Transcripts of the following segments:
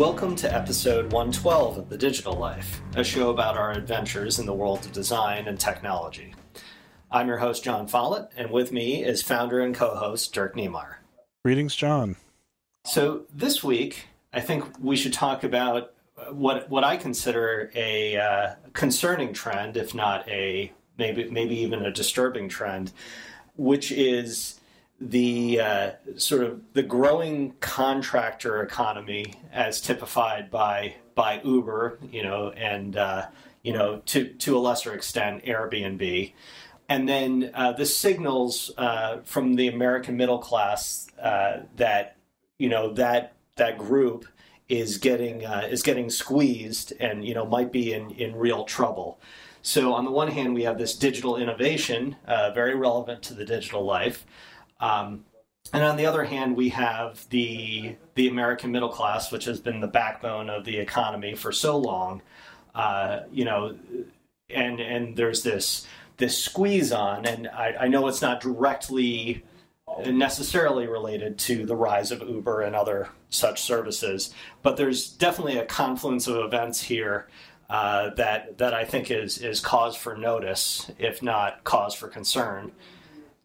Welcome to episode 112 of The Digital Life, a show about our adventures in the world of design and technology. I'm your host, Jon Follett, and with me is founder and co host Dirk Knemeyer. Greetings, Jon. So, this week, I think we should talk about what, what I consider a uh, concerning trend, if not a maybe, maybe even a disturbing trend, which is the uh, sort of the growing contractor economy as typified by by Uber, you know, and uh, you know to to a lesser extent Airbnb, and then uh, the signals uh, from the American middle class uh, that you know that that group is getting uh, is getting squeezed and you know might be in in real trouble. So on the one hand, we have this digital innovation, very relevant to the digital life. Um, and on the other hand, we have the the American middle class, which has been the backbone of the economy for so long. Uh, you know, and and there's this this squeeze on, and I, I know it's not directly necessarily related to the rise of Uber and other such services, but there's definitely a confluence of events here uh, that that I think is is cause for notice, if not cause for concern.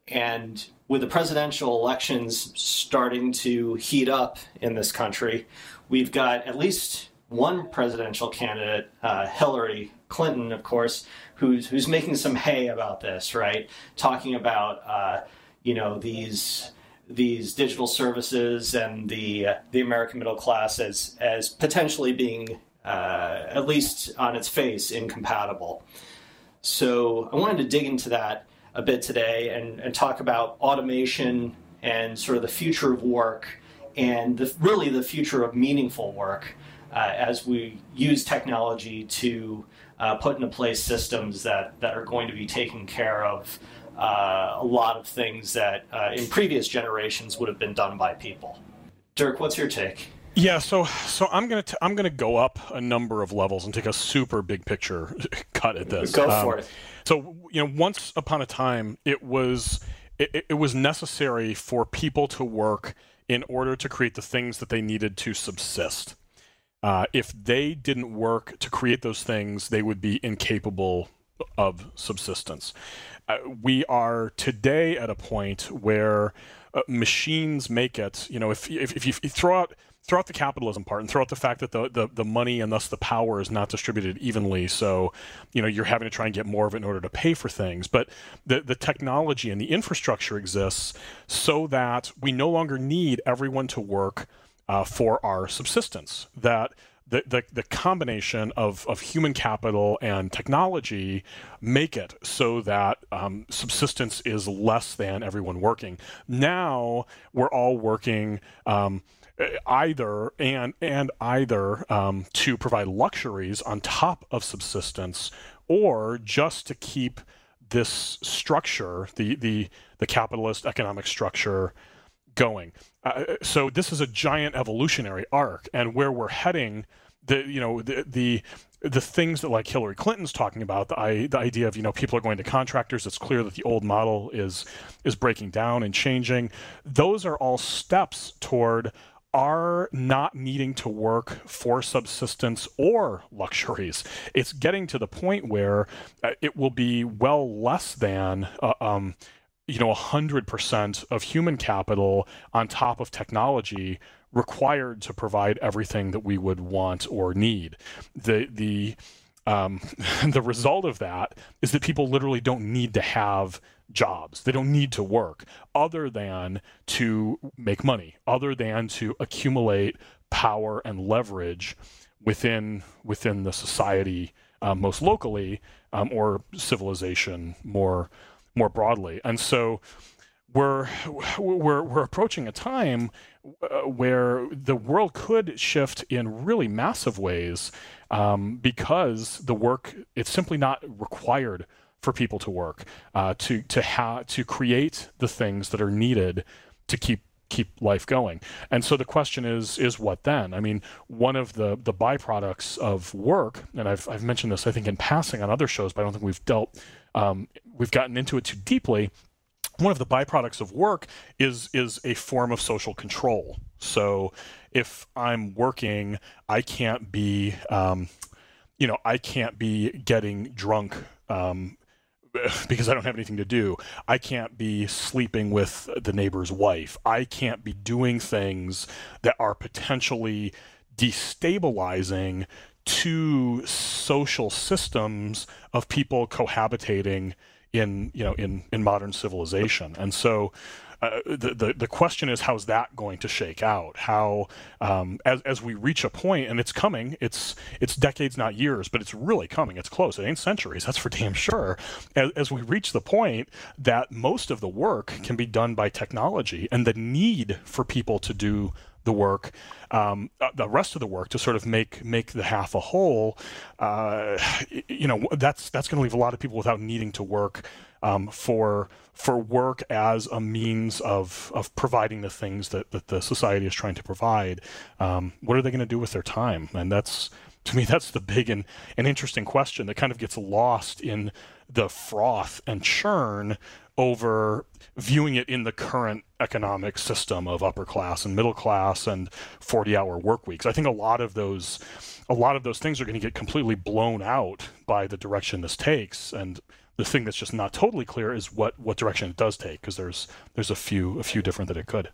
And with the presidential elections starting to heat up in this country, we've got at least one presidential candidate, uh, Hillary Clinton, of course, who's who's making some hay about this, right? Talking about uh, you know these these digital services and the uh, the American middle class as as potentially being uh, at least on its face incompatible. So I wanted to dig into that a bit today and, and talk about automation and sort of the future of work and the, really the future of meaningful work uh, as we use technology to uh, put into place systems that, that are going to be taking care of uh, a lot of things that uh, in previous generations would have been done by people. Dirk, what's your take? Yeah, so so I'm gonna t- I'm gonna go up a number of levels and take a super big picture cut at this. Go um, for it. So you know, once upon a time, it was it, it was necessary for people to work in order to create the things that they needed to subsist. Uh, if they didn't work to create those things, they would be incapable of subsistence. Uh, we are today at a point where uh, machines make it. You know, if if, if you throw out throw out the capitalism part and throw out the fact that the, the, the money and thus the power is not distributed evenly. So, you know, you're having to try and get more of it in order to pay for things. But the, the technology and the infrastructure exists so that we no longer need everyone to work uh, for our subsistence. That the, the, the combination of, of human capital and technology make it so that um, subsistence is less than everyone working. Now we're all working. Um, either and and either um, to provide luxuries on top of subsistence or just to keep this structure the the the capitalist economic structure going uh, so this is a giant evolutionary arc and where we're heading the you know the the the things that like Hillary Clinton's talking about, the, I, the idea of you know people are going to contractors. It's clear that the old model is is breaking down and changing. Those are all steps toward are not needing to work for subsistence or luxuries. It's getting to the point where uh, it will be well less than. Uh, um, you know, 100% of human capital on top of technology required to provide everything that we would want or need. The, the, um, the result of that is that people literally don't need to have jobs. They don't need to work other than to make money, other than to accumulate power and leverage within within the society, uh, most locally, um, or civilization more more broadly. And so we're we're we're approaching a time uh, where the world could shift in really massive ways um, because the work it's simply not required for people to work, uh, to to have to create the things that are needed to keep keep life going. And so the question is is what then? I mean, one of the the byproducts of work, and I've I've mentioned this I think in passing on other shows, but I don't think we've dealt um, we've gotten into it too deeply. One of the byproducts of work is is a form of social control. So if I'm working, I can't be, um, you know, I can't be getting drunk um, because I don't have anything to do. I can't be sleeping with the neighbor's wife. I can't be doing things that are potentially destabilizing to social systems of people cohabitating in you know in in modern civilization. And so uh, the, the the question is how's that going to shake out? How um, as, as we reach a point and it's coming it's it's decades not years but it's really coming. It's close. It ain't centuries that's for damn sure. As, as we reach the point that most of the work can be done by technology and the need for people to do the work, um, uh, the rest of the work to sort of make make the half a whole, uh, you know, that's that's going to leave a lot of people without needing to work um, for for work as a means of of providing the things that, that the society is trying to provide. Um, what are they going to do with their time? And that's to me that's the big and, and interesting question that kind of gets lost in the froth and churn over viewing it in the current economic system of upper class and middle class and 40 hour work weeks. I think a lot of those a lot of those things are going to get completely blown out by the direction this takes and the thing that's just not totally clear is what what direction it does take because there's there's a few a few different that it could.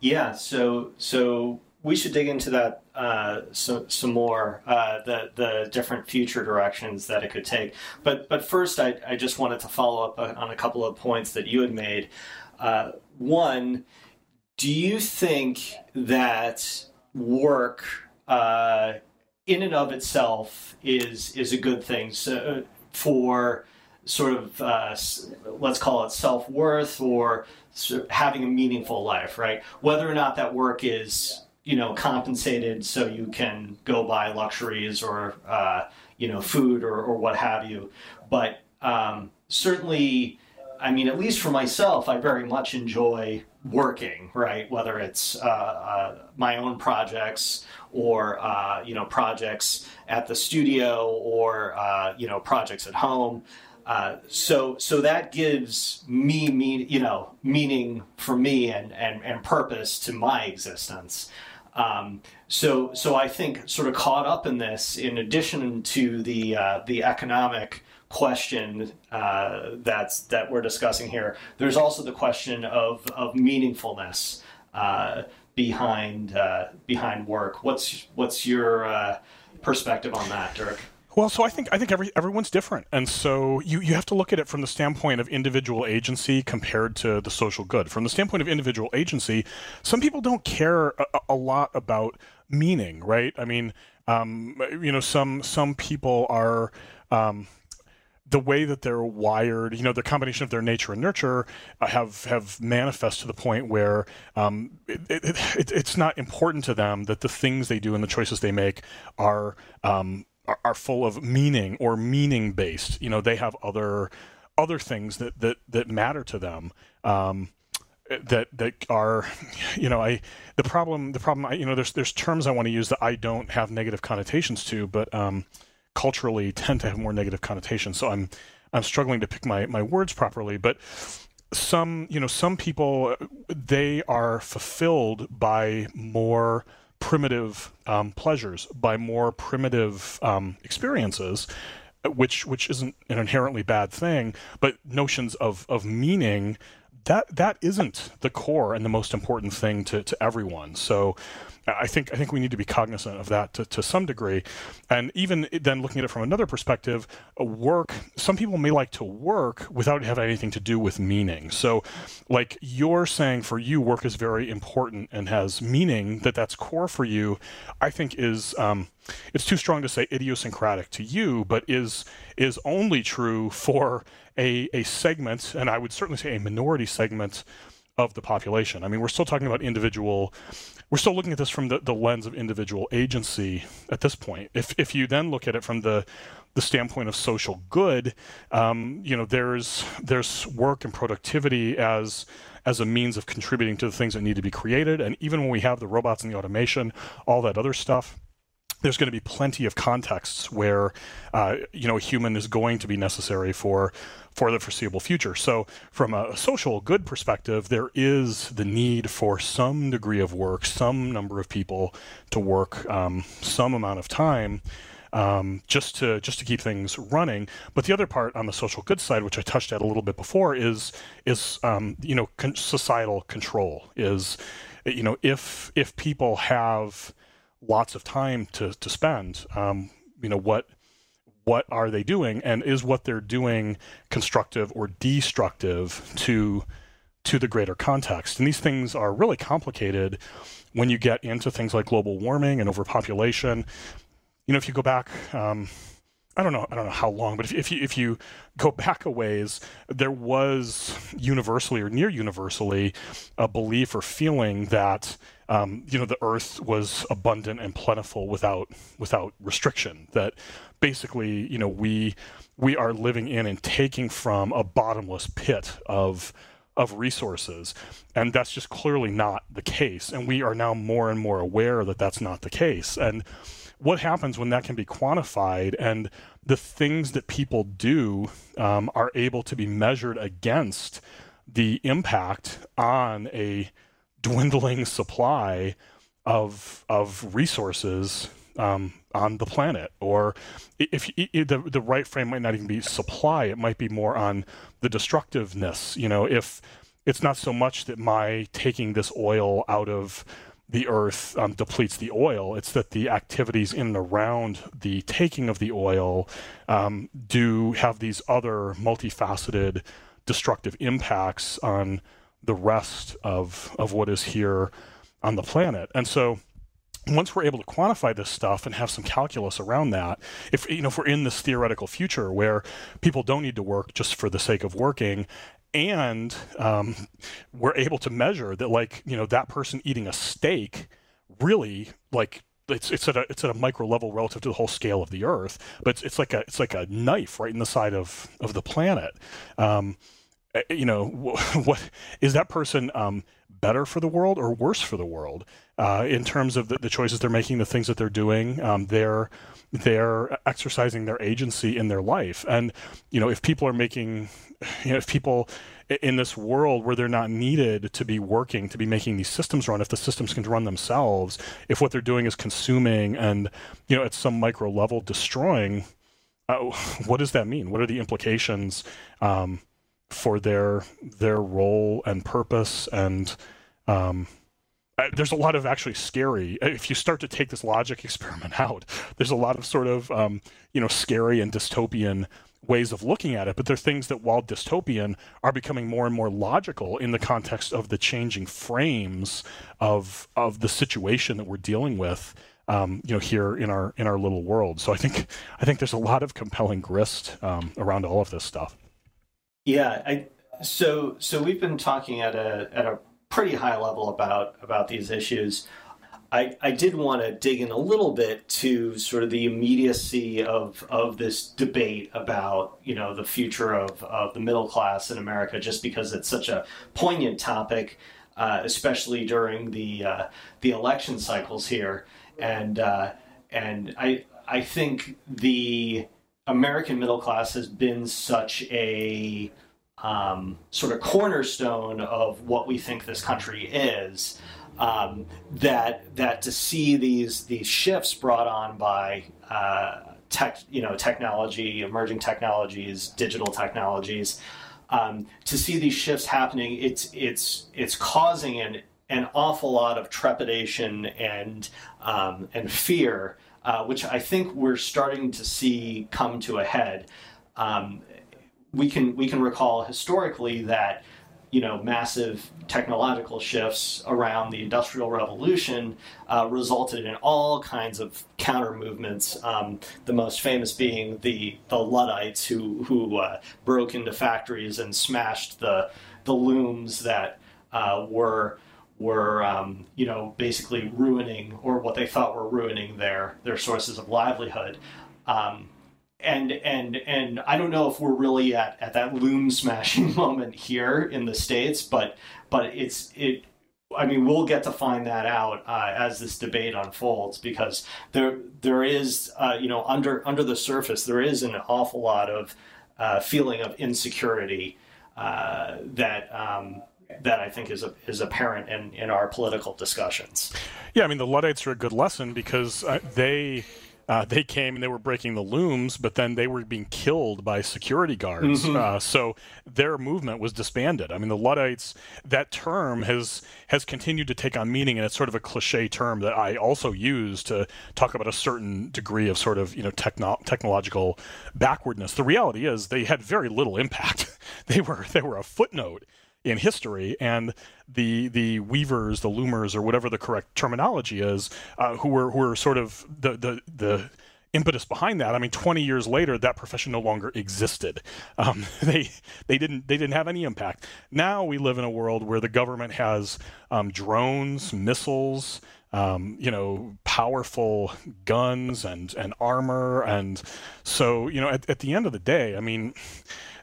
Yeah, so so we should dig into that uh, so, some more uh, the the different future directions that it could take. But but first, I, I just wanted to follow up on a couple of points that you had made. Uh, one, do you think that work uh, in and of itself is is a good thing so, for sort of uh, let's call it self worth or having a meaningful life, right? Whether or not that work is you know compensated so you can go buy luxuries or uh, you know food or, or what have you but um, certainly i mean at least for myself i very much enjoy working right? Whether it's uh, uh, my own projects or uh, you know projects at the studio or uh, you know projects at home. Uh, so so that gives me mean you know meaning for me and, and, and purpose to my existence um, so, so I think sort of caught up in this, in addition to the uh, the economic question uh, that's that we're discussing here, there's also the question of of meaningfulness uh, behind uh, behind work. What's what's your uh, perspective on that, Dirk? Well, so I think I think every everyone's different, and so you you have to look at it from the standpoint of individual agency compared to the social good. From the standpoint of individual agency, some people don't care a, a lot about meaning, right? I mean, um, you know, some some people are. Um, the way that they're wired, you know, the combination of their nature and nurture uh, have have manifest to the point where um, it, it, it, it's not important to them that the things they do and the choices they make are um, are, are full of meaning or meaning based. You know, they have other other things that that that matter to them. Um, that that are you know i the problem the problem I, you know there's there's terms i want to use that i don't have negative connotations to but um, culturally tend to have more negative connotations so i'm i'm struggling to pick my my words properly but some you know some people they are fulfilled by more primitive um, pleasures, by more primitive um, experiences, which which isn't an inherently bad thing, but notions of of meaning that that isn't the core and the most important thing to, to everyone. So I think I think we need to be cognizant of that to, to some degree, and even then looking at it from another perspective, work. Some people may like to work without having anything to do with meaning. So, like you're saying, for you, work is very important and has meaning. That that's core for you. I think is um, it's too strong to say idiosyncratic to you, but is is only true for a a segment, and I would certainly say a minority segment of the population. I mean, we're still talking about individual, we're still looking at this from the, the lens of individual agency at this point. If, if you then look at it from the, the standpoint of social good, um, you know, there's, there's work and productivity as, as a means of contributing to the things that need to be created. And even when we have the robots and the automation, all that other stuff, there's going to be plenty of contexts where uh, you know a human is going to be necessary for for the foreseeable future. So from a social good perspective, there is the need for some degree of work, some number of people to work um, some amount of time. Um, just to just to keep things running. But the other part on the social good side, which I touched at a little bit before, is is um, you know con- societal control. Is you know if if people have lots of time to to spend. Um, you know what what are they doing, and is what they're doing constructive or destructive to to the greater context? And these things are really complicated when you get into things like global warming and overpopulation. You know, if you go back. Um, I don't know. I don't know how long, but if, if you if you go back a ways, there was universally or near universally a belief or feeling that um, you know the earth was abundant and plentiful without without restriction. That basically, you know, we we are living in and taking from a bottomless pit of of resources. And that's just clearly not the case. And we are now more and more aware that that's not the case. And what happens when that can be quantified and the things that people do um, are able to be measured against the impact on a dwindling supply of of resources um, on the planet or if, if, the the right frame might not even be supply it might be more on the destructiveness you know if it's not so much that my taking this oil out of the earth um, depletes the oil. It's that the activities in and around the taking of the oil um, do have these other multifaceted destructive impacts on the rest of, of what is here on the planet. And so once we're able to quantify this stuff and have some calculus around that, if you know if we're in this theoretical future where people don't need to work just for the sake of working and um, we're able to measure that like you know that person eating a steak really like it's it's at a it's at a micro level relative to the whole scale of the earth but it's, it's like a it's like a knife right in the side of of the planet um, you know what is that person um, better for the world or worse for the world? Uh, in terms of the, the, choices they're making the things that they're doing um, they're they're exercising their agency in their life. And you know if people are making you know, if people in this world where they're not needed to be working to be making these systems run if the systems can run themselves if what they're doing is consuming and you know at some micro level destroying uh, what does that mean? What are the implications um, for their their role and purpose and um, there's a lot of actually scary if you start to take this logic experiment out there's a lot of sort of um, you know scary and dystopian ways of looking at it, but they're things that, while dystopian, are becoming more and more logical in the context of the changing frames of of the situation that we're dealing with. Um, you know, here in our in our little world. So I think I think there's a lot of compelling grist um, around all of this stuff. Yeah, I, so so we've been talking at a at a pretty high level about about these issues. I, I did want to dig in a little bit to sort of the immediacy of of this debate about you know the future of, of the middle class in America, just because it's such a poignant topic, uh, especially during the uh, the election cycles here, and uh, and I I think the American middle class has been such a um, sort of cornerstone of what we think this country is um, that that to see these these shifts brought on by uh, tech, you know, technology, emerging technologies, digital technologies, um, to see these shifts happening, it's it's it's causing an an awful lot of trepidation and um, and fear, uh, which I think we're starting to see come to a head. Um, we can we can recall historically that you know, massive technological shifts around the Industrial Revolution uh, resulted in all kinds of counter movements. Um, the most famous being the the Luddites, who who uh, broke into factories and smashed the the looms that uh, were were um, you know basically ruining or what they thought were ruining their their sources of livelihood. Um, and and and I don't know if we're really at, at that loom smashing moment here in the states, but but it's it I mean, we'll get to find that out uh, as this debate unfolds because there there is, uh, you know, under under the surface, there is an awful lot of uh, feeling of insecurity uh, that um, that I think is a, is apparent in in our political discussions. Yeah, I mean, the Luddites are a good lesson because uh, they uh, they came and they were breaking the looms, but then they were being killed by security guards. Mm-hmm. Uh, so their movement was disbanded. I mean, the Luddites. That term has has continued to take on meaning, and it's sort of a cliche term that I also use to talk about a certain degree of sort of you know techno- technological backwardness. The reality is they had very little impact. they were they were a footnote in history, and the the weavers, the loomers, or whatever the correct terminology is, uh, who were who were sort of the the the impetus behind that. I mean, 20 years later, that profession no longer existed. Um, they they didn't they didn't have any impact. Now we live in a world where the government has um, drones, missiles. Um, you know, powerful guns and, and armor. And so, you know, at, at the end of the day, I mean,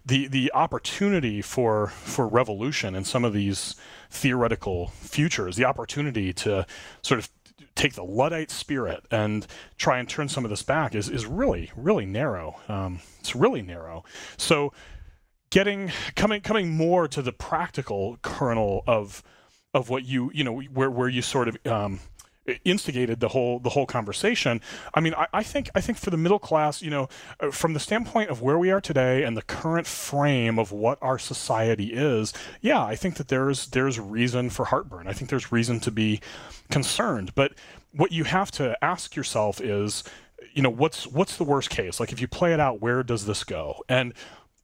the the opportunity for for revolution in some of these theoretical futures, the opportunity to sort of take the Luddite spirit and try and turn some of this back is is really really narrow. Um, it's really narrow. So getting coming coming more to the practical kernel of of what you you know where where you sort of um, instigated the whole the whole conversation. I mean, I, I, think I think for the middle class, you know, uh, from the standpoint of where we are today and the current frame of what our society is, yeah, I think that there's there's reason for heartburn. I think there's reason to be concerned. But what you have to ask yourself is, you know, what's what's the worst case? Like if you play it out, where does this go? And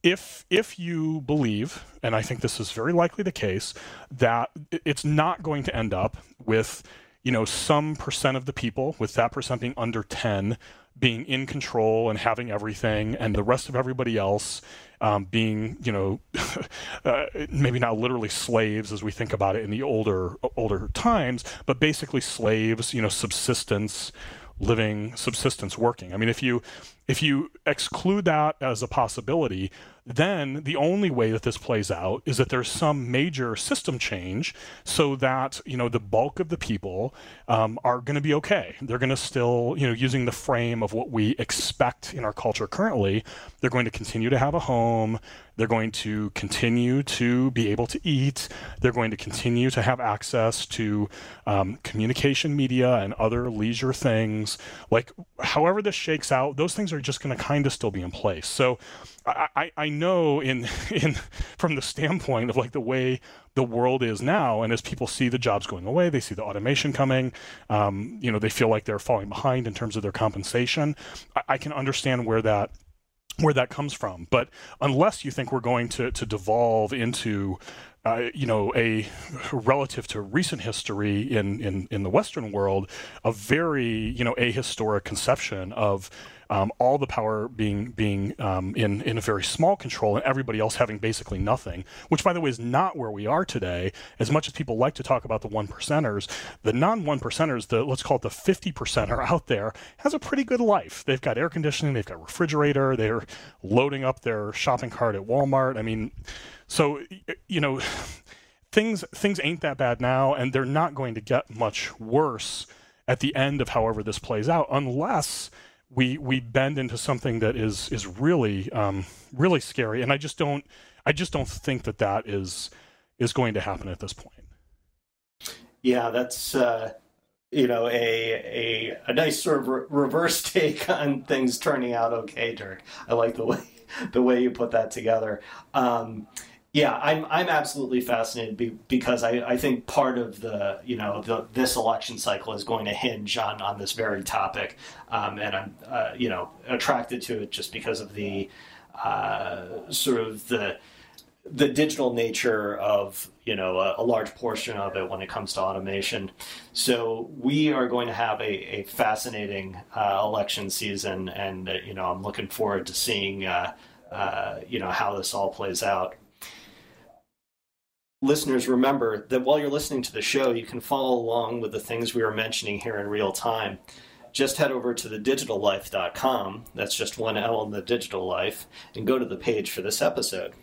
if if you believe, and I think this is very likely the case, that it's not going to end up with you know, some percent of the people, with that percent being under 10, being in control and having everything, and the rest of everybody else um, being, you know, uh, maybe not literally slaves as we think about it in the older older times, but basically slaves, you know, subsistence, living, subsistence, working. I mean, if you if you exclude that as a possibility, then the only way that this plays out is that there's some major system change so that you know the bulk of the people um, are going to be okay. They're going to still you know using the frame of what we expect in our culture currently they're going to continue to have a home they're going to continue to be able to eat. They're going to continue to have access to um, communication media and other leisure things. Like, however this shakes out, those things are just going to kind of still be in place. So, I, I know in in from the standpoint of like the way the world is now, and as people see the jobs going away, they see the automation coming. Um, you know, they feel like they're falling behind in terms of their compensation. I, I can understand where that where that comes from. But unless you think we're going to, to devolve into, uh, you know, a relative to recent history in, in, in the Western world, a very, you know, ahistoric conception of um, all the power being being um, in in a very small control and everybody else having basically nothing. Which, by the way, is not where we are today. As much as people like to talk about the one percenters, the non one percenters, the let's call it the fifty percenter out there, has a pretty good life. They've got air conditioning, they've got refrigerator, they're loading up their shopping cart at Walmart. I mean, so you know. Things things ain't that bad now, and they're not going to get much worse at the end of however this plays out, unless we we bend into something that is is really um, really scary, and I just don't I just don't think that that is is going to happen at this point. Yeah, that's uh, you know a a a nice sort of re- reverse take on things turning out okay, Dirk. I like the way the way you put that together. Um, yeah, I'm I'm absolutely fascinated be, because I, I think part of the you know the, this election cycle is going to hinge on on this very topic, um, and I'm uh, you know attracted to it just because of the uh, sort of the the digital nature of you know a, a, large portion of it when it comes to automation. So we are going to have a, a fascinating uh, election season, and uh, you know I'm looking forward to seeing uh, uh, you know how this all plays out listeners remember that while you're listening to the show, you can follow along with the things we are mentioning here in real time. Just head over to thedigitallife.com, that's just one L in the digital life, and go to the page for this episode.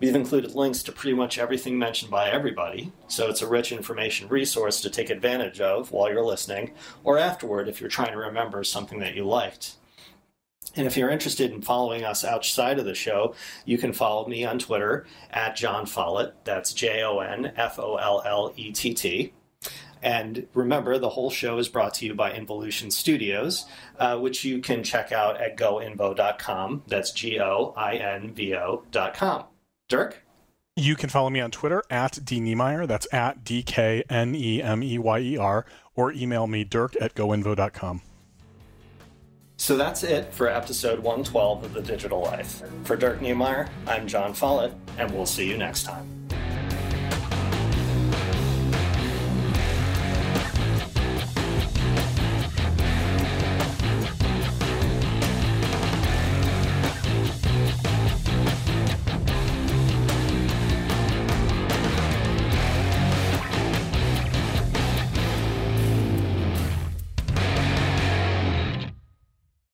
We've included links to pretty much everything mentioned by everybody, so it's a rich information resource to take advantage of while you're listening, or afterward if you're trying to remember something that you liked. And if you're interested in following us outside of the show, you can follow me on Twitter at Jon Follett. That's J O N F O L L E T T. And remember, the whole show is brought to you by Involution Studios, uh, which you can check out at goinvo.com. That's G O I N V O.com. Dirk? You can follow me on Twitter at dknemeyer. That's at D K N E M E Y E R, or email me dirk at goinvo.com. So that's it for episode 112 of The Digital Life. For Dirk Knemeyer, I'm Jon Follett, and we'll see you next time.